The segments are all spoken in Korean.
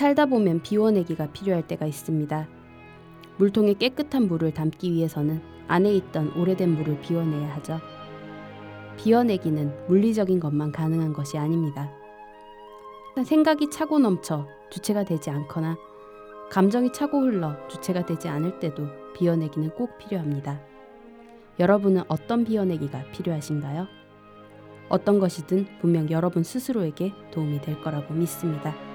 살다 보면 비워내기가 필요할 때가 있습니다. 물통에 깨끗한 물을 담기 위해서는 안에 있던 오래된 물을 비워내야 하죠. 비워내기는 물리적인 것만 가능한 것이 아닙니다. 생각이 차고 넘쳐 주체가 되지 않거나 감정이 차고 흘러 주체가 되지 않을 때도 비워내기는 꼭 필요합니다. 여러분은 어떤 비워내기가 필요하신가요? 어떤 것이든 분명 여러분 스스로에게 도움이 될 거라고 믿습니다.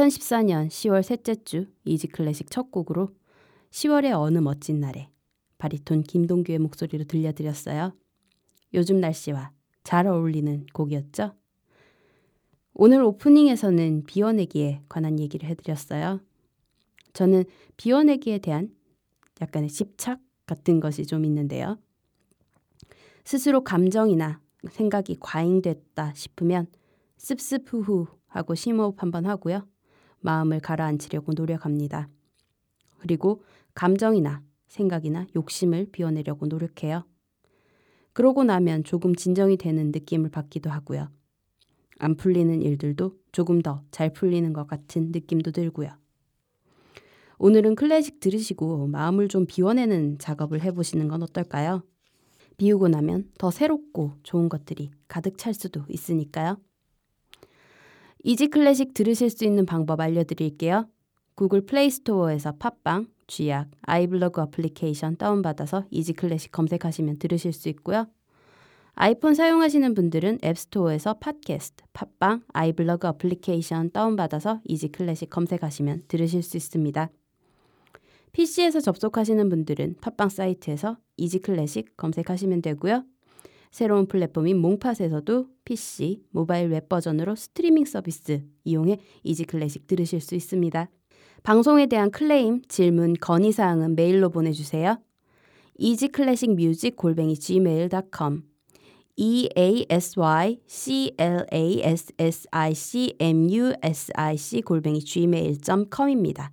(2014년 10월 셋째 주) 이지 클래식 첫 곡으로 10월의 어느 멋진 날에 바리톤 김동규의 목소리로 들려드렸어요. 요즘 날씨와 잘 어울리는 곡이었죠? 오늘 오프닝에서는 비워내기에 관한 얘기를 해드렸어요. 저는 비워내기에 대한 약간의 집착 같은 것이 좀 있는데요. 스스로 감정이나 생각이 과잉됐다 싶으면 습습후후 하고 심호흡 한번 하고요. 마음을 가라앉히려고 노력합니다. 그리고 감정이나 생각이나 욕심을 비워내려고 노력해요. 그러고 나면 조금 진정이 되는 느낌을 받기도 하고요. 안 풀리는 일들도 조금 더 잘 풀리는 것 같은 느낌도 들고요. 오늘은 클래식 들으시고 마음을 좀 비워내는 작업을 해보시는 건 어떨까요? 비우고 나면 더 새롭고 좋은 것들이 가득 찰 수도 있으니까요. 이지 클래식 들으실 수 있는 방법 알려드릴게요. 구글 플레이 스토어에서 팟빵, 쥐약, 아이블로그 어플리케이션 다운받아서 이지 클래식 검색하시면 들으실 수 있고요. 아이폰 사용하시는 분들은 앱스토어에서 팟캐스트, 팟빵, 아이블로그 어플리케이션 다운받아서 이지 클래식 검색하시면 들으실 수 있습니다. PC에서 접속하시는 분들은 팟빵 사이트에서 이지 클래식 검색하시면 되고요. 새로운 플랫폼인 몽팟에서도 PC, 모바일 웹 버전으로 스트리밍 서비스 이용해 이지 클래식 들으실 수 있습니다. 방송에 대한 클레임, 질문, 건의 사항은 메일로 보내 주세요. easyclassicmusic 골뱅이 gmail.com e a s y c l a s s i c m u s i c 골뱅이 gmail.com입니다.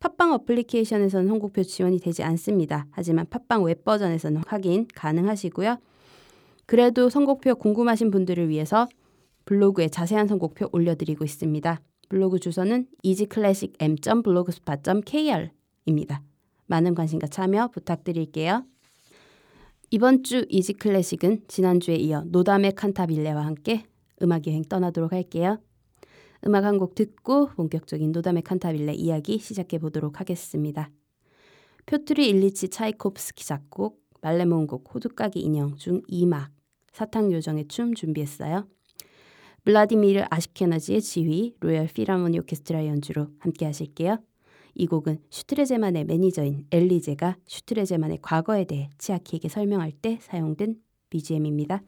팟빵 어플리케이션에서는 선곡표 지원이 되지 않습니다. 하지만 팟빵 웹 버전에서는 확인 가능하시고요. 그래도 선곡표 궁금하신 분들을 위해서 블로그에 자세한 선곡표 올려드리고 있습니다. 블로그 주소는 easyclassicm.blogspot.kr입니다. 많은 관심과 참여 부탁드릴게요. 이번 주 이지 클래식은 지난주에 이어 노다메 칸타빌레와 함께 음악 여행 떠나도록 할게요. 음악 한 곡 듣고 본격적인 노다메 칸타빌레 이야기 시작해 보도록 하겠습니다. 표트르 일리치 차이코프스키 작곡 발레 모음곡 호두까기 인형 중 2막 사탕 요정의 춤 준비했어요. 블라디미르 아시케나지의 지휘 로열 필하모닉 오케스트라 연주로 함께 하실게요. 이 곡은 슈트레제만의 매니저인 엘리제가 슈트레제만의 과거에 대해 치아키에게 설명할 때 사용된 BGM입니다.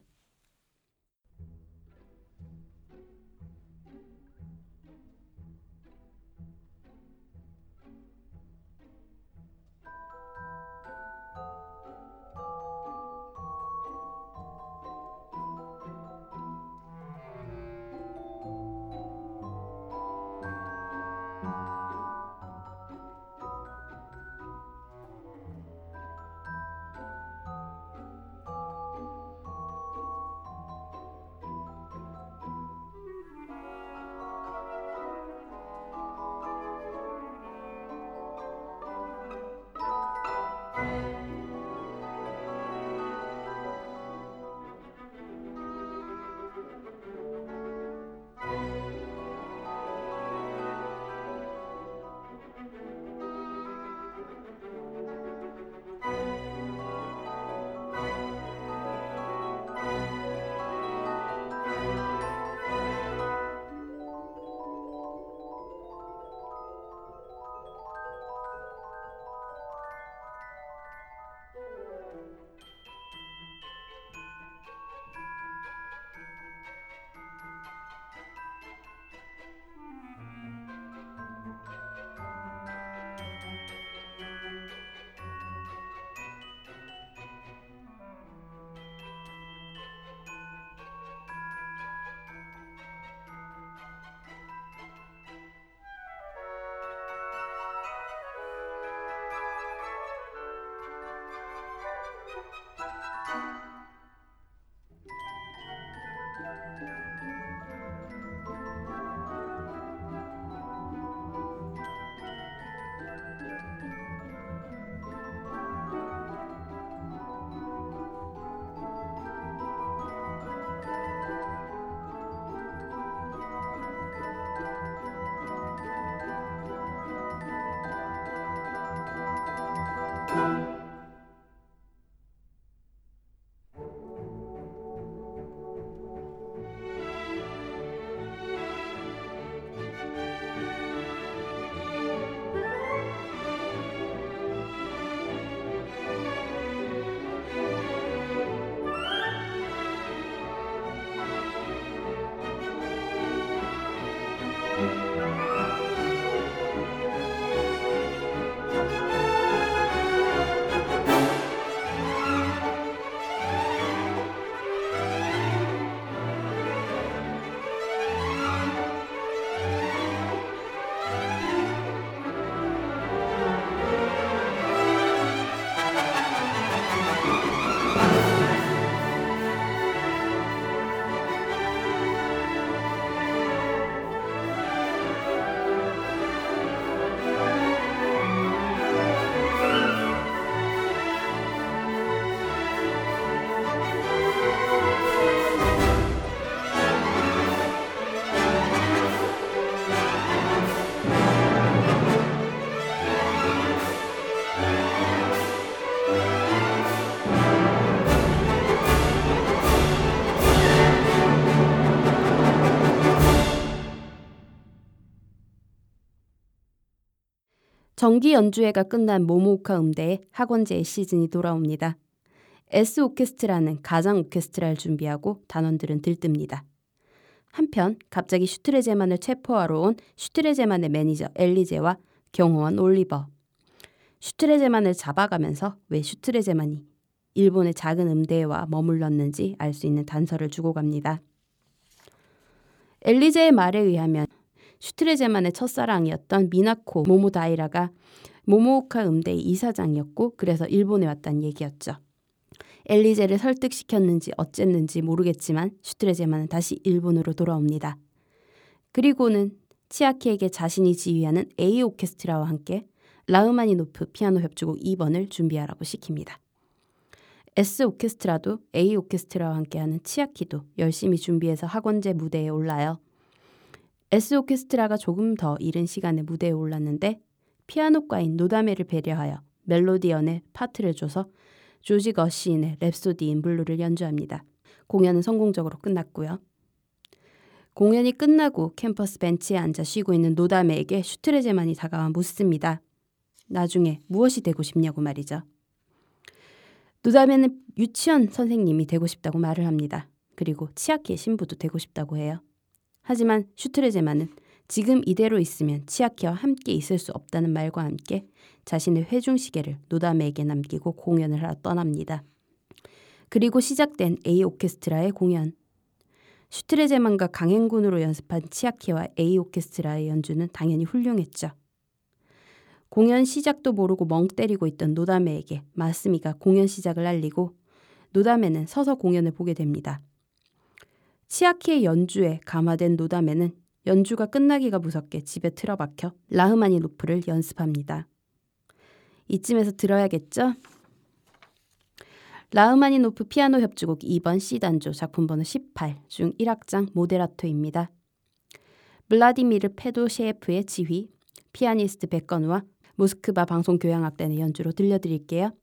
정기 연주회가 끝난 모모오카 음대의 학원제의 시즌이 돌아옵니다. S 오케스트라는 가장 오케스트라를 준비하고 단원들은 들뜹니다. 한편 갑자기 슈트레제만을 체포하러 온 슈트레제만의 매니저 엘리제와 경호원 올리버. 슈트레제만을 잡아가면서 왜 슈트레제만이 일본의 작은 음대에 머물렀는지 알 수 있는 단서를 주고 갑니다. 엘리제의 말에 의하면 슈트레제만의 첫사랑이었던 미나코 모모다이라가 모모오카 음대의 이사장이었고 그래서 일본에 왔다는 얘기였죠. 엘리제를 설득시켰는지 어쨌는지 모르겠지만 슈트레제만은 다시 일본으로 돌아옵니다. 그리고는 치아키에게 자신이 지휘하는 A 오케스트라와 함께 라흐마니노프 피아노 협주곡 2번을 준비하라고 시킵니다. S 오케스트라도 A 오케스트라와 함께하는 치아키도 열심히 준비해서 학원제 무대에 올라요. S 오케스트라가 조금 더 이른 시간에 무대에 올랐는데 피아노과인 노다메를 배려하여 멜로디언의 파트를 줘서 조지 거슈윈의 Rhapsody in Blue를 연주합니다. 공연은 성공적으로 끝났고요. 공연이 끝나고 캠퍼스 벤치에 앉아 쉬고 있는 노다메에게 슈트레제만이 다가와 묻습니다. 나중에 무엇이 되고 싶냐고 말이죠. 노다메는 유치원 선생님이 되고 싶다고 말을 합니다. 그리고 치아키의 신부도 되고 싶다고 해요. 하지만 슈트레제만은 지금 이대로 있으면 치아키와 함께 있을 수 없다는 말과 함께 자신의 회중시계를 노다메에게 남기고 공연을 하러 떠납니다. 그리고 시작된 A 오케스트라의 공연. 슈트레제만과 강행군으로 연습한 치아키와 A 오케스트라의 연주는 당연히 훌륭했죠. 공연 시작도 모르고 멍 때리고 있던 노다메에게 마스미가 공연 시작을 알리고 노다메는 서서 공연을 보게 됩니다. 치아키의 연주에 감화된 노다메는 연주가 끝나기가 무섭게 집에 틀어박혀 라흐마니노프를 연습합니다. 이쯤에서 들어야겠죠? 라흐마니노프 피아노 협주곡 2번 C단조 작품 번호 18 중 1악장 모데라토입니다. 블라디미르 페도세예프의 지휘, 피아니스트 백건우와 모스크바 방송교향악단의 연주로 들려드릴게요.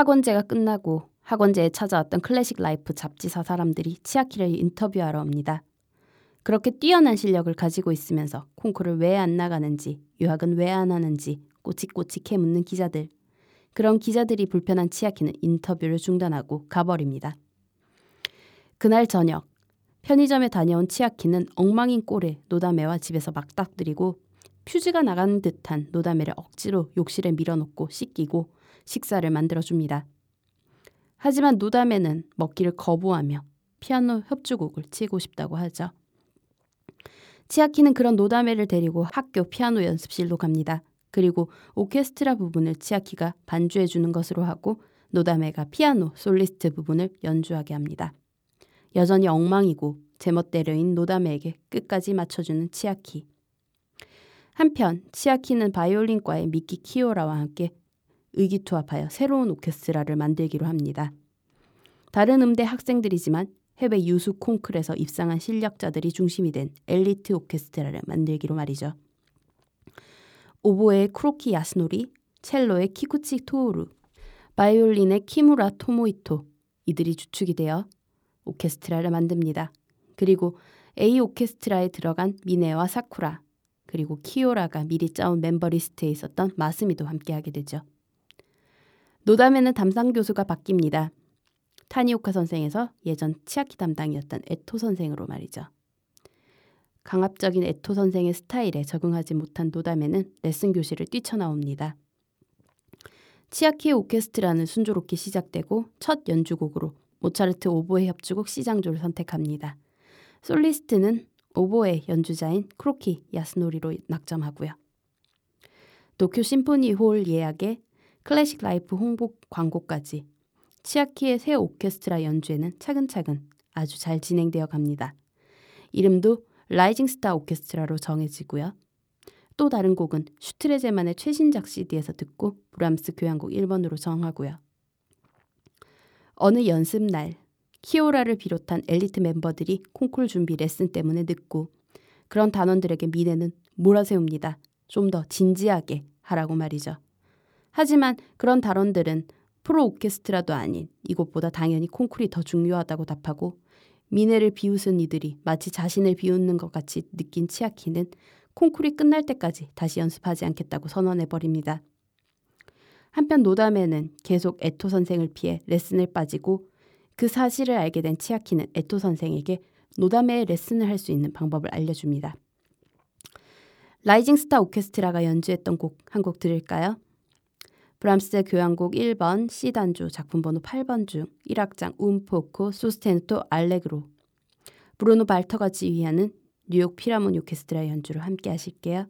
학원제가 끝나고 학원제에 찾아왔던 클래식 라이프 잡지사 사람들이 치아키를 인터뷰하러 옵니다. 그렇게 뛰어난 실력을 가지고 있으면서 콩쿠르를 왜 안 나가는지, 유학은 왜 안 하는지 꼬치꼬치 캐묻는 기자들. 그런 기자들이 불편한 치아키는 인터뷰를 중단하고 가버립니다. 그날 저녁 편의점에 다녀온 치아키는 엉망인 꼴의 노다메와 집에서 맞닥뜨리고 퓨즈가 나가는 듯한 노다메를 억지로 욕실에 밀어넣고 씻기고 식사를 만들어줍니다. 하지만 노다메는 먹기를 거부하며 피아노 협주곡을 치고 싶다고 하죠. 치아키는 그런 노다메를 데리고 학교 피아노 연습실로 갑니다. 그리고 오케스트라 부분을 치아키가 반주해 주는 것으로 하고 노다메가 피아노 솔리스트 부분을 연주하게 합니다. 여전히 엉망이고 제멋대로인 노다메에게 끝까지 맞춰주는 치아키. 한편 치아키는 바이올린과의 미키 키요라와 함께 의기투합하여 새로운 오케스트라를 만들기로 합니다. 다른 음대 학생들이지만 해외 유수 콩쿨에서 입상한 실력자들이 중심이 된 엘리트 오케스트라를 만들기로 말이죠. 오보에 쿠로키 야스노리, 첼로의 키쿠치 토우루, 바이올린의 키무라 토모히토 이들이 주축이 되어 오케스트라를 만듭니다. 그리고 A 오케스트라에 들어간 미네와 사쿠라 그리고 키요라가 미리 짜온 멤버 리스트에 있었던 마스미도 함께하게 되죠. 노다메는 담당 교수가 바뀝니다. 타니오카 선생에서 예전 치아키 담당이었던 에토 선생으로 말이죠. 강압적인 에토 선생의 스타일에 적응하지 못한 노다메는 레슨 교실을 뛰쳐나옵니다. 치아키의 오케스트라는 순조롭게 시작되고 첫 연주곡으로 모차르트 오보에 협주곡 C장조를 선택합니다. 솔리스트는 오보에 연주자인 쿠로키 야스노리로 낙점하고요. 도쿄 심포니 홀 예약에 클래식 라이프 홍보 광고까지 치아키의 새 오케스트라 연주회는 차근차근 아주 잘 진행되어 갑니다. 이름도 라이징 스타 오케스트라로 정해지고요. 또 다른 곡은 슈트레제만의 최신작 CD에서 듣고 브람스 교향곡 1번으로 정하고요. 어느 연습날 키오라를 비롯한 엘리트 멤버들이 콩쿨 준비 레슨 때문에 늦고 그런 단원들에게 미네는 몰아세웁니다. 좀 더 진지하게 하라고 말이죠. 하지만 그런 단원들은 프로 오케스트라도 아닌 이것보다 당연히 콩쿨이 더 중요하다고 답하고 미네를 비웃은 이들이 마치 자신을 비웃는 것 같이 느낀 치아키는 콩쿨이 끝날 때까지 다시 연습하지 않겠다고 선언해 버립니다. 한편 노다메는 계속 에토 선생을 피해 레슨을 빠지고 그 사실을 알게 된 치아키는 에토 선생에게 노다메의 레슨을 할 수 있는 방법을 알려줍니다. 라이징 스타 오케스트라가 연주했던 곡 한 곡 들을까요? 브람스의 교향곡 1번 C단조 작품 번호 8번 중 1악장 Un poco sostenuto Allegro 브루노 발터가 지휘하는 뉴욕 필하모니 오케스트라 연주를 함께 하실게요.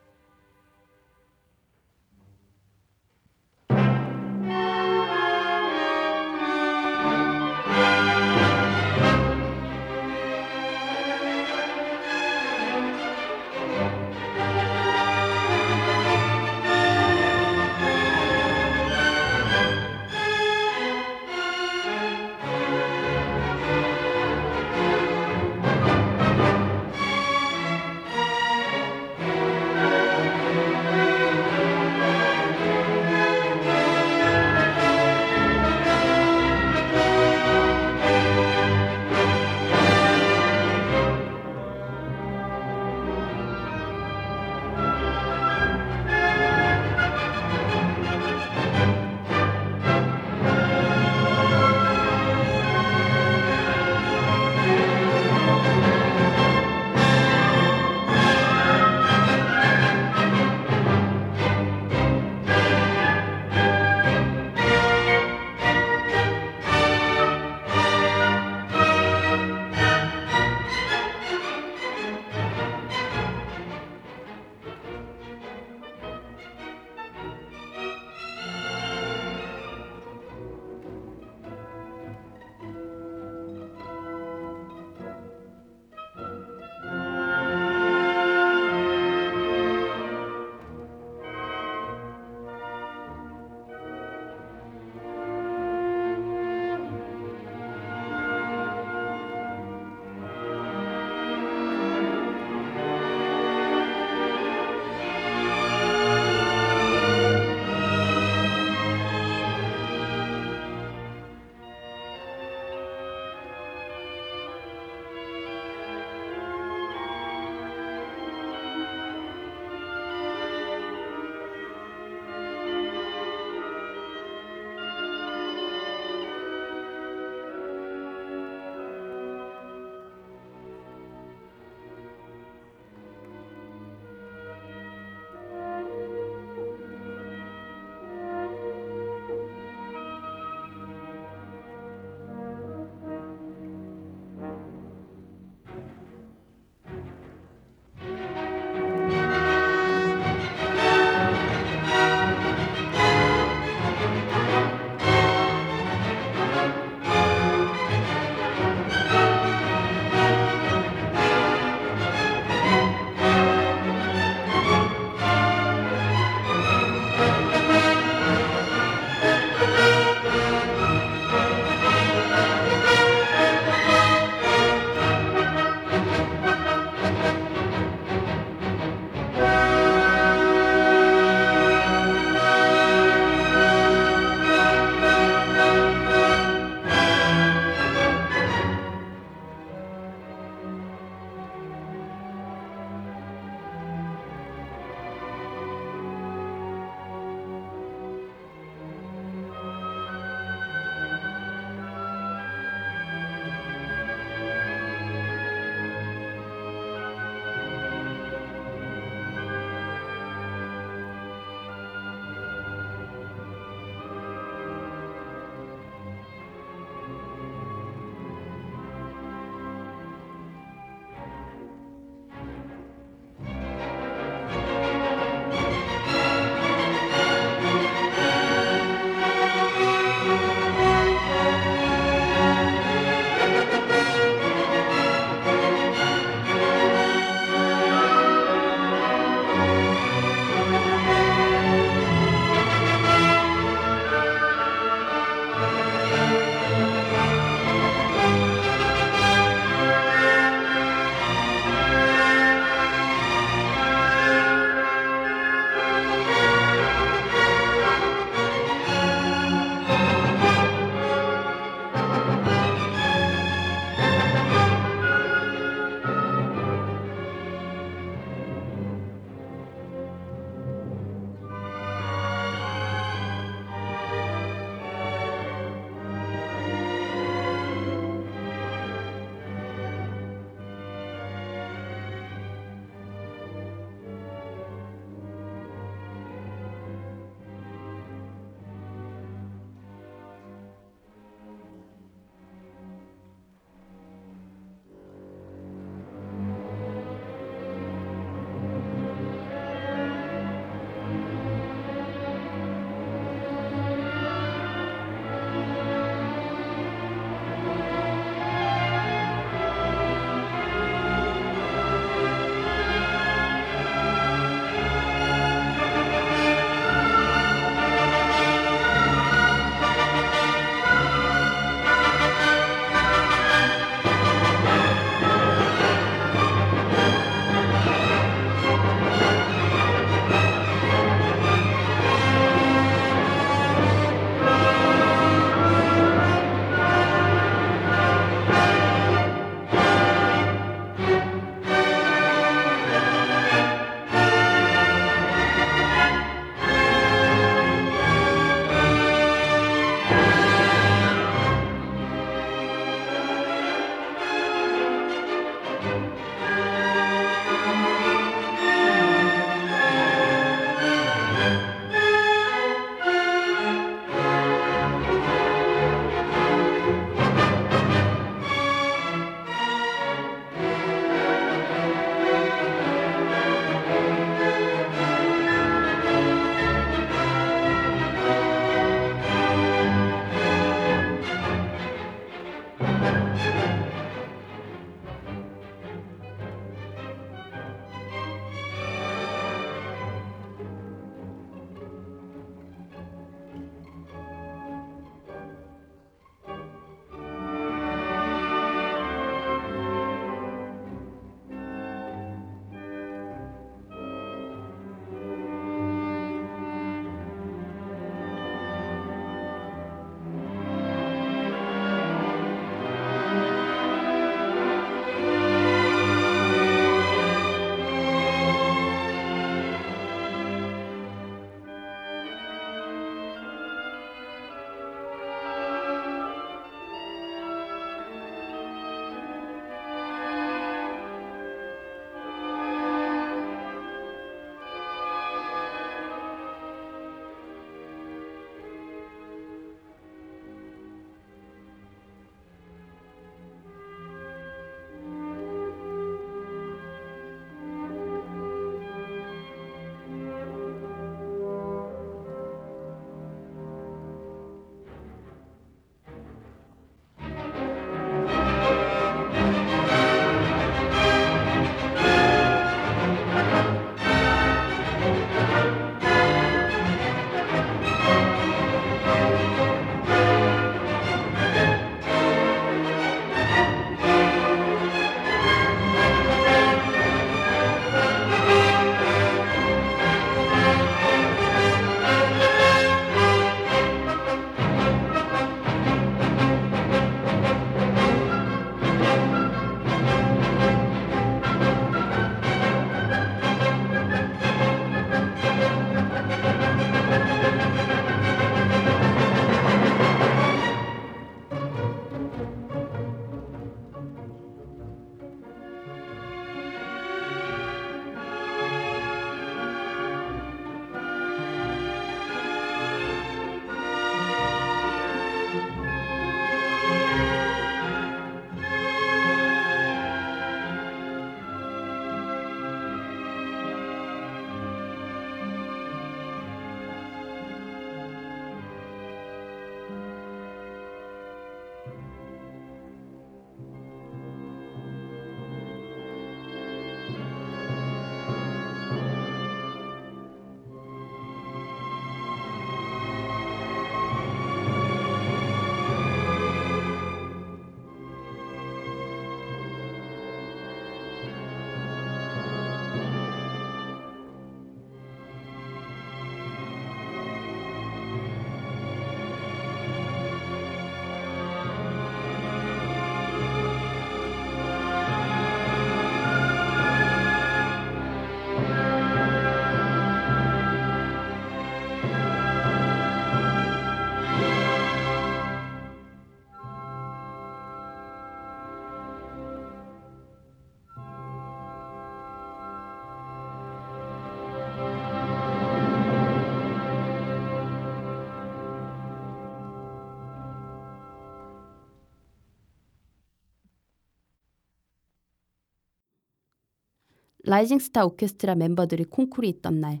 라이징 스타 오케스트라 멤버들의 콩쿨이 있던 날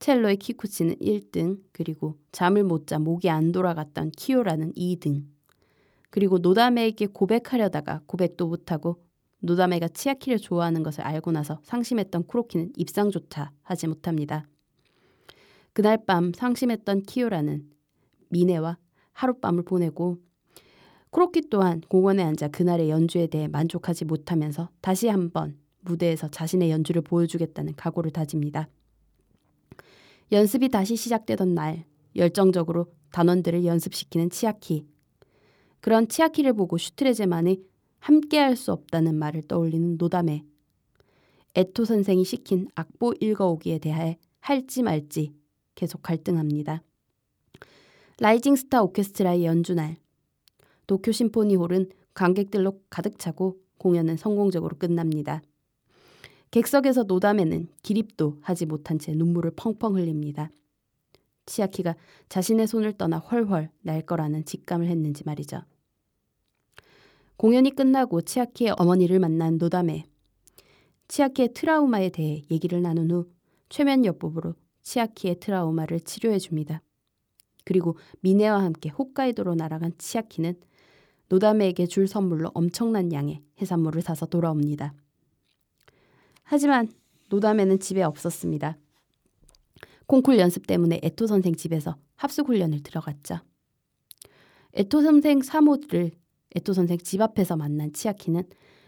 첼로의 키쿠치는 1등 그리고 잠을 못 자 목이 안 돌아갔던 키요라는 2등 그리고 노다메에게 고백하려다가 고백도 못하고 노다메가 치아키를 좋아하는 것을 알고 나서 상심했던 쿠로키는 입상조차 하지 못합니다. 그날 밤 상심했던 키요라는 미네와 하룻밤을 보내고 쿠로키 또한 공원에 앉아 그날의 연주에 대해 만족하지 못하면서 다시 한번 무대에서 자신의 연주를 보여주겠다는 각오를 다집니다. 연습이 다시 시작되던 날 열정적으로 단원들을 연습시키는 치아키. 그런 치아키를 보고 슈트레제만이 함께할 수 없다는 말을 떠올리는 노다메 에토 선생이 시킨 악보 읽어오기에 대하여 할지 말지 계속 갈등합니다. 라이징 스타 오케스트라의 연주날 도쿄 심포니홀은 관객들로 가득 차고 공연은 성공적으로 끝납니다. 객석에서 노담에는 기립도 하지 못한 채 눈물을 펑펑 흘립니다. 치아키가 자신의 손을 떠나 훨훨 날 거라는 직감을 했는지 말이죠. 공연이 끝나고 치아키의 어머니를 만난 노담에 치아키의 트라우마에 대해 얘기를 나눈 후 최면 여법으로 치아키의 트라우마를 치료해 줍니다. 그리고 미네와 함께 홋카이도로 날아간 치아키는 노담에게 줄 선물로 엄청난 양의 해산물을 사서 돌아옵니다. 하지만 노담에는 집에 없었습니다. 콩쿨 연습 때문에 에토 선생 집에서 합숙 훈련을 들어갔죠. 에토 선생 사모를 에토 선생 집 앞에서 만난 치아키는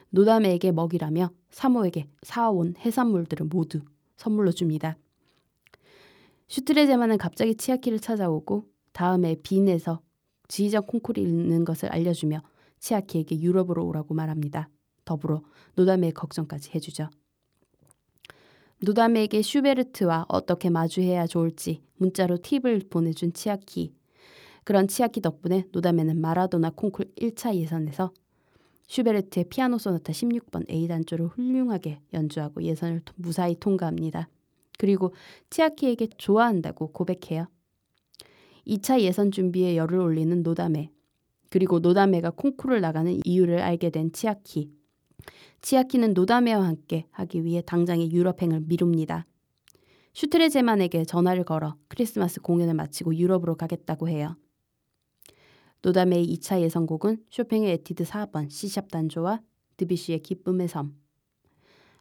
노담에게 먹이라며 사모에게 사온 해산물들을 모두 선물로 줍니다. 슈트레제만은 갑자기 치아키를 찾아오고 다음에 빈에서 지휘자 콩쿨이 있는 것을 알려주며 치아키에게 유럽으로 오라고 말합니다. 더불어 노다메의 걱정까지 해주죠. 노다메에게 슈베르트와 어떻게 마주해야 좋을지 문자로 팁을 보내준 치아키. 그런 치아키 덕분에 노다메는 마라도나 콩쿨 1차 예선에서 슈베르트의 피아노 소나타 16번 A 단조를 훌륭하게 연주하고 예선을 무사히 통과합니다. 그리고 치아키에게 좋아한다고 고백해요. 2차 예선 준비에 열을 올리는 노다메. 그리고 노다메가 콩쿠르를 나가는 이유를 알게 된 치아키. 치아키는 노다메와 함께 하기 위해 당장의 유럽행을 미룹니다. 슈트레제만에게 전화를 걸어 크리스마스 공연을 마치고 유럽으로 가겠다고 해요. 노다메의 2차 예선곡은 쇼팽의 에튀드 4번 C샵 단조와 드뷔시의 기쁨의 섬.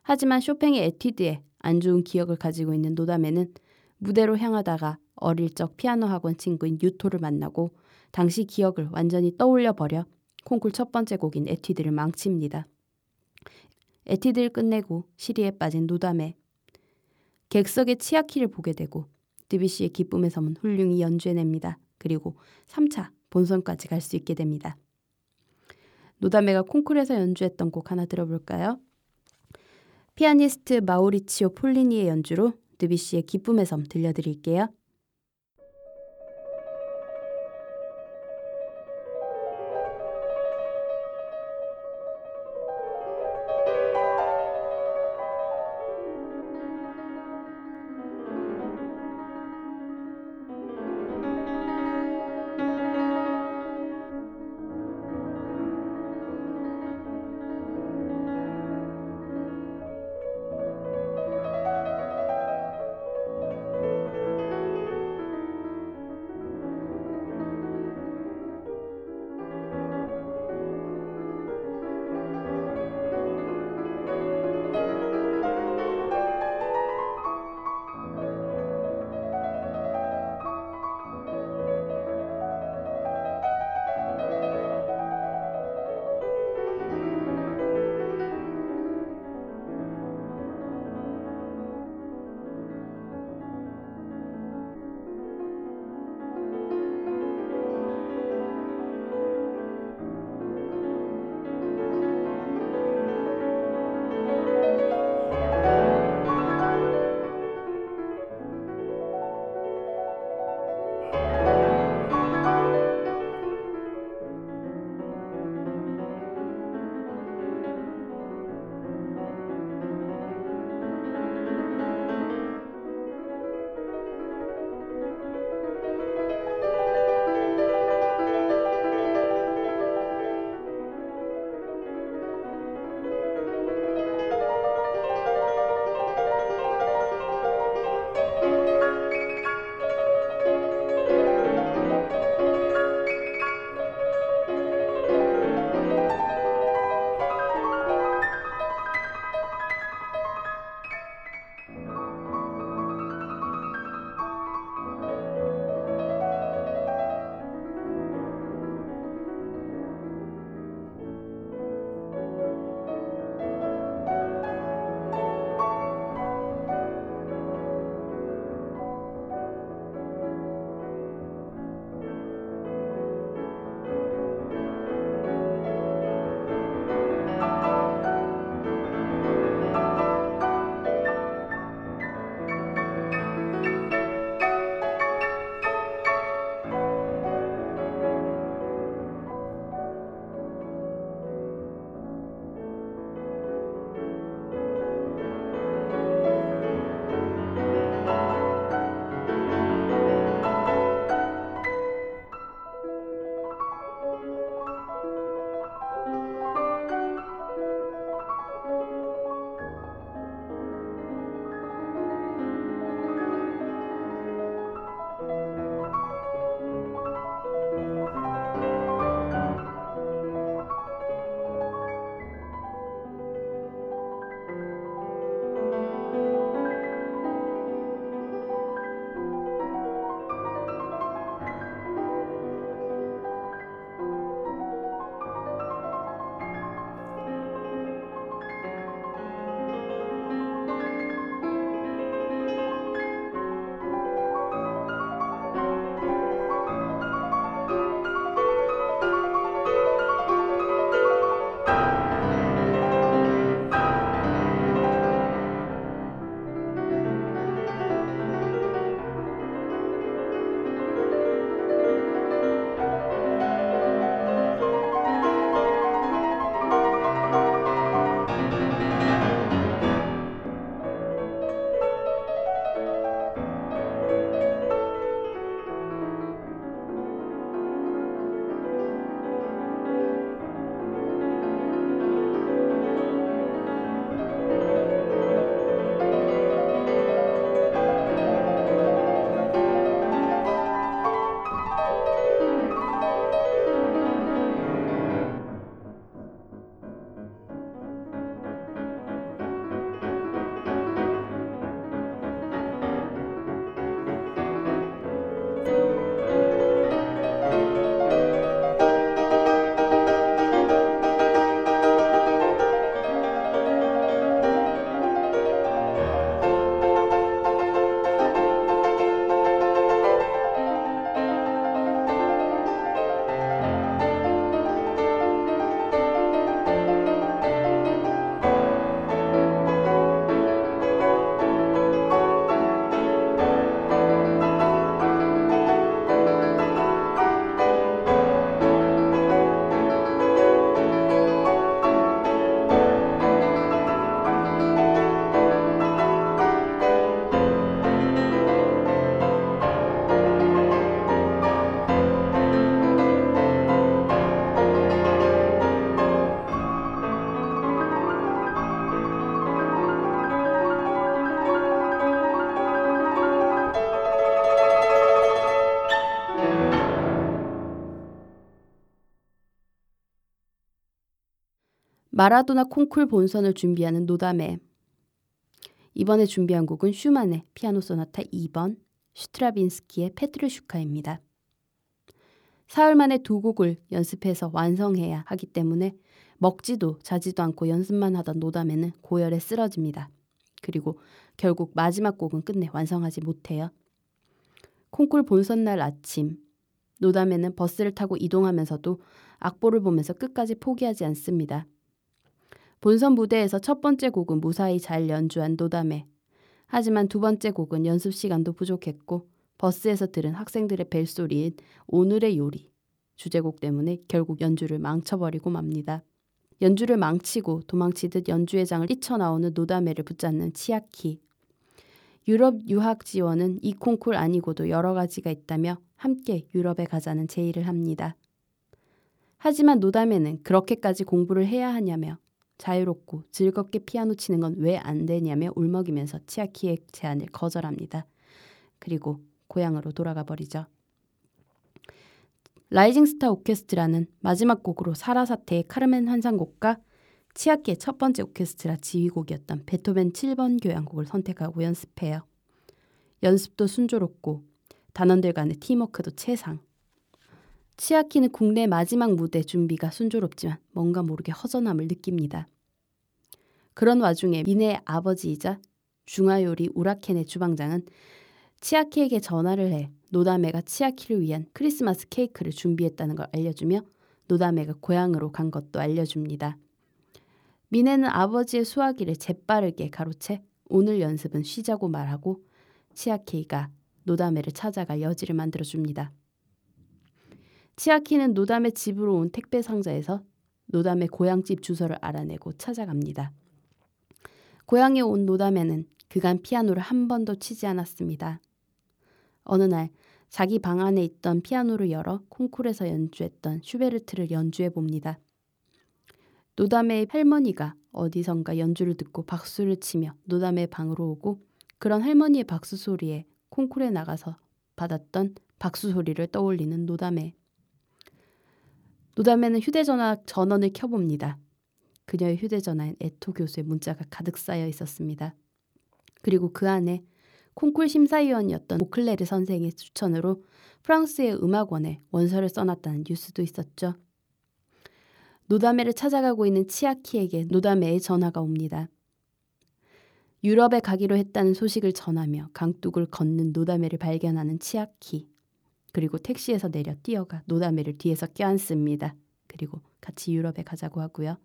하지만 쇼팽의 에튀드에 안 좋은 기억을 가지고 있는 노다메는 무대로 향하다가 어릴 적 피아노 학원 친구인 유토를 만나고 당시 기억을 완전히 떠올려 버려 콩쿨 첫 번째 곡인 에튀드를 망칩니다. 에튀드를 끝내고 시름에 빠진 노다메 객석의 치아키를 보게 되고 드뷔시의 기쁨의 섬은 훌륭히 연주해냅니다. 그리고 3차 본선까지 갈 수 있게 됩니다. 노다메가 콩쿨에서 연주했던 곡 하나 들어볼까요? 피아니스트 마우리치오 폴리니의 연주로 드비시의 기쁨의 섬 들려드릴게요. 마라도나 콩쿨 본선을 준비하는 노다메. 이번에 준비한 곡은 슈만의 피아노 소나타 2번, 스트라빈스키의 페트루슈카입니다. 사흘 만에 두 곡을 연습해서 완성해야 하기 때문에 먹지도 자지도 않고 연습만 하던 노다메는 고열에 쓰러집니다. 그리고 결국 마지막 곡은 끝내 완성하지 못해요. 콩쿨 본선 날 아침 노다메는 버스를 타고 이동하면서도 악보를 보면서 끝까지 포기하지 않습니다. 본선 무대에서 첫 번째 곡은 무사히 잘 연주한 노담에 하지만 두 번째 곡은 연습 시간도 부족했고 버스에서 들은 학생들의 벨소리인 오늘의 요리 주제곡 때문에 결국 연주를 망쳐버리고 맙니다. 연주를 망치고 도망치듯 연주회 장을 뛰쳐나오는 노다메를 붙잡는 치아키. 유럽 유학 지원은 이 콩쿨 아니고도 여러 가지가 있다며 함께 유럽에 가자는 제의를 합니다. 하지만 노다메는 그렇게까지 공부를 해야 하냐며 자유롭고 즐겁게 피아노 치는 건 왜 안 되냐며 울먹이면서 치아키의 제안을 거절합니다. 그리고 고향으로 돌아가 버리죠. 라이징 스타 오케스트라는 마지막 곡으로 사라사테의 카르멘 환상곡과 치아키의 첫 번째 오케스트라 지휘곡이었던 베토벤 7번 교향곡을 선택하고 연습해요. 연습도 순조롭고 단원들 간의 팀워크도 최상. 치아키는 국내 마지막 무대 준비가 순조롭지만 뭔가 모르게 허전함을 느낍니다. 그런 와중에 미네의 아버지이자 중화요리 우라켄의 주방장은 치아키에게 전화를 해 노다메가 치아키를 위한 크리스마스 케이크를 준비했다는 걸 알려주며 노다메가 고향으로 간 것도 알려줍니다. 미네는 아버지의 수화기를 재빠르게 가로채 오늘 연습은 쉬자고 말하고 치아키가 노다메를 찾아갈 여지를 만들어줍니다. 치아키는 노담의 집으로 온 택배 상자에서 노담의 고향집 주소를 알아내고 찾아갑니다. 고향에 온 노담에는 그간 피아노를 한 번도 치지 않았습니다. 어느 날 자기 방 안에 있던 피아노를 열어 콩쿨에서 연주했던 슈베르트를 연주해 봅니다. 노담의 할머니가 어디선가 연주를 듣고 박수를 치며 노담의 방으로 오고 그런 할머니의 박수 소리에 콩쿨에 나가서 받았던 박수 소리를 떠올리는 노담의 노담에는 휴대전화 전원을 켜봅니다. 그녀의 휴대전화엔 에토 교수의 문자가 가득 쌓여 있었습니다. 그리고 그 안에 콩쿨 심사위원이었던 오클레르 선생의 추천으로 프랑스의 음악원에 원서를 써놨다는 뉴스도 있었죠. 노다메를 찾아가고 있는 치아키에게 노다메의 전화가 옵니다. 유럽에 가기로 했다는 소식을 전하며 강둑을 걷는 노다메를 발견하는 치아키. 그리고 택시에서 내려 뛰어가 노다메를 뒤에서 껴안습니다. 그리고 같이 유럽에 가자고 하고요.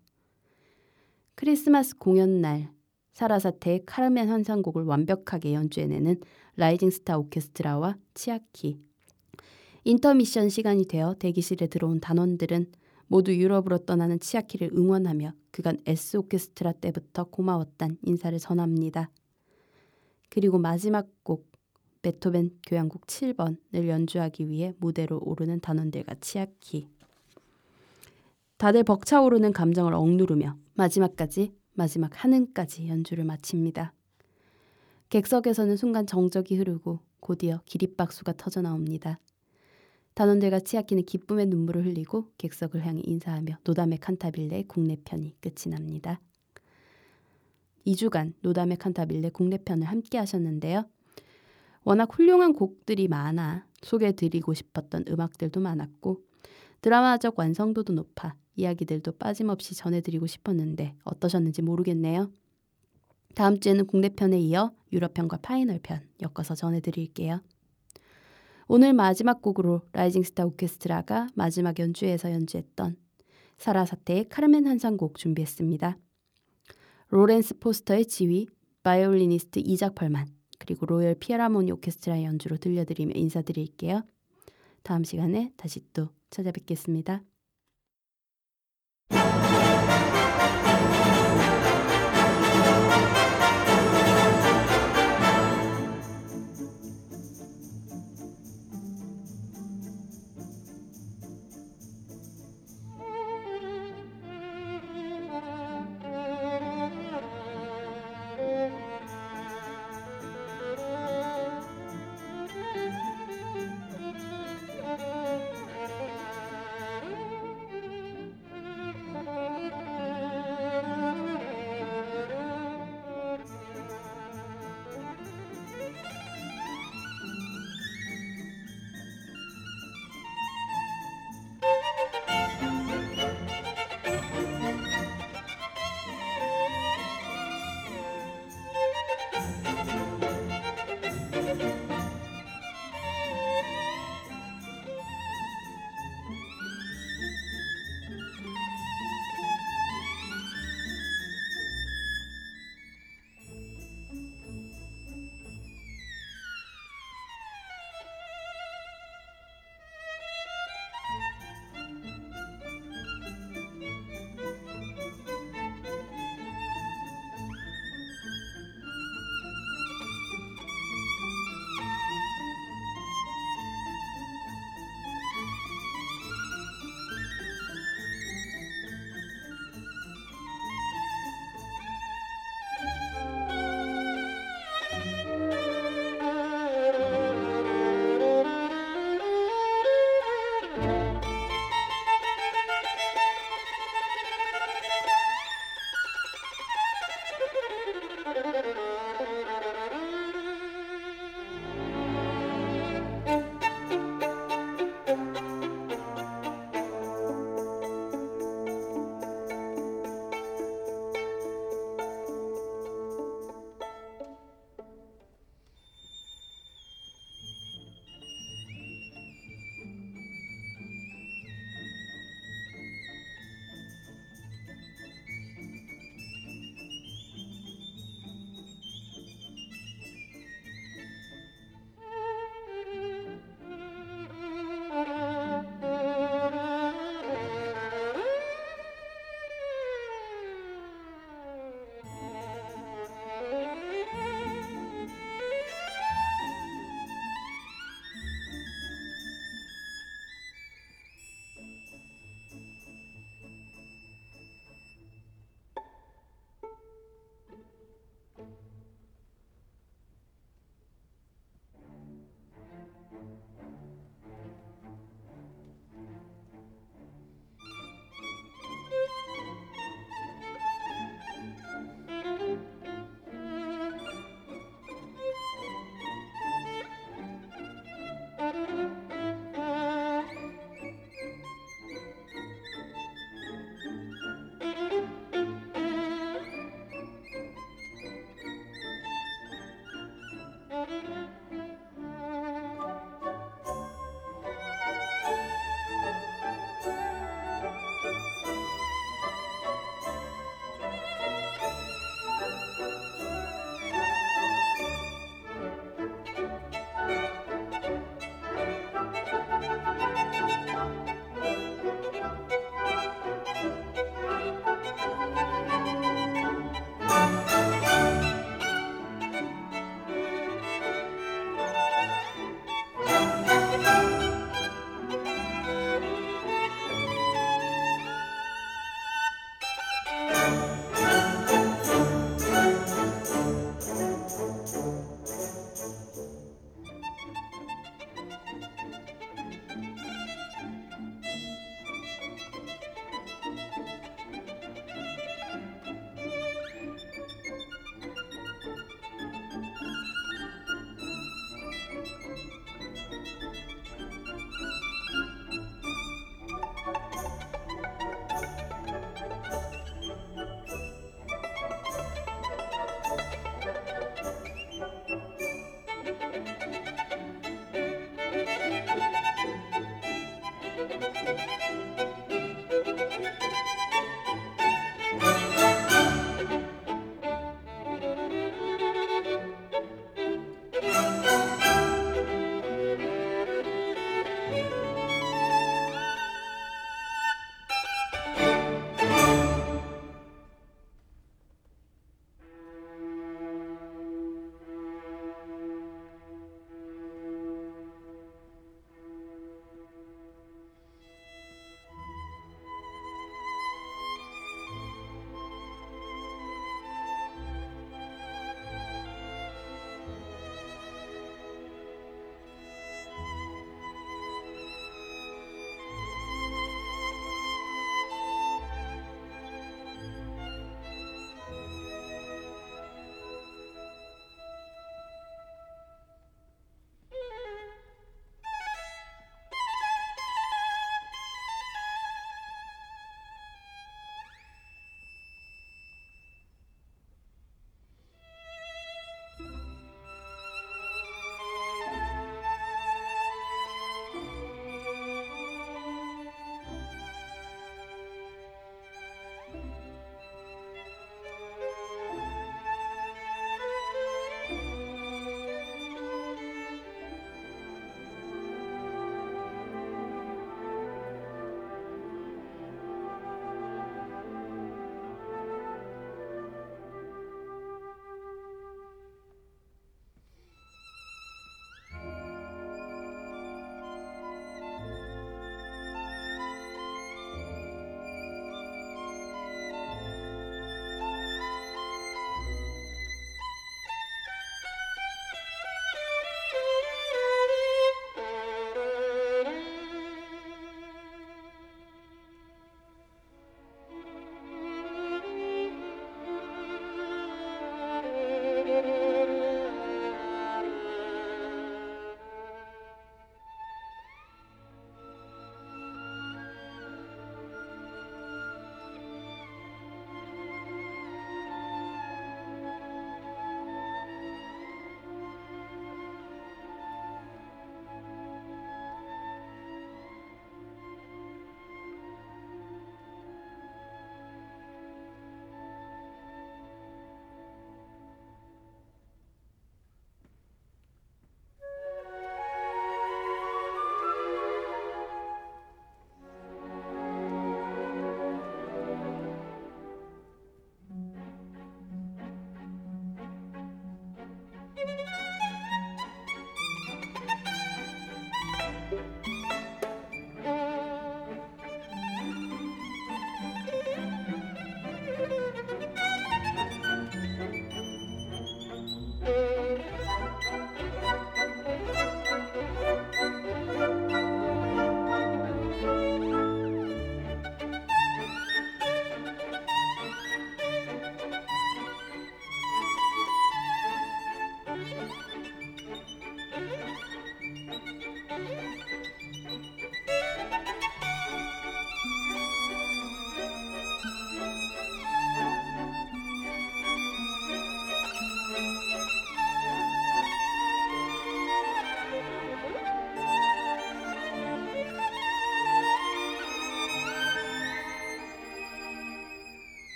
크리스마스 공연 날 사라사테의 카르멘 환상곡을 완벽하게 연주해내는 라이징 스타 오케스트라와 치아키. 인터미션 시간이 되어 대기실에 들어온 단원들은 모두 유럽으로 떠나는 치아키를 응원하며 그간 S 오케스트라 때부터 고마웠단 인사를 전합니다. 그리고 마지막 곡 베토벤 교향곡 7번을 연주하기 위해 무대로 오르는 단원들과 치아키. 다들 벅차오르는 감정을 억누르며 마지막까지 마지막 한음까지 연주를 마칩니다. 객석에서는 순간 정적이 흐르고 곧이어 기립박수가 터져 나옵니다. 단원들과 치아키는 기쁨의 눈물을 흘리고 객석을 향해 인사하며 노담의 칸타빌레의 국내 편이 끝이 납니다. 2주간 노담의 칸타빌레 국내 편을 함께 하셨는데요. 워낙 훌륭한 곡들이 많아 소개해드리고 싶었던 음악들도 많았고 드라마적 완성도도 높아 이야기들도 빠짐없이 전해드리고 싶었는데 어떠셨는지 모르겠네요. 다음 주에는 국내편에 이어 유럽편과 파이널편 엮어서 전해드릴게요. 오늘 마지막 곡으로 라이징 스타 오케스트라가 마지막 연주에서 연주했던 사라사테의 카르멘 환상곡 준비했습니다. 로렌스 포스터의 지휘, 바이올리니스트 이작 펄만, 그리고 로열 필하모니 오케스트라 연주로 들려드리며 인사드릴게요. 다음 시간에 다시 또 찾아뵙겠습니다.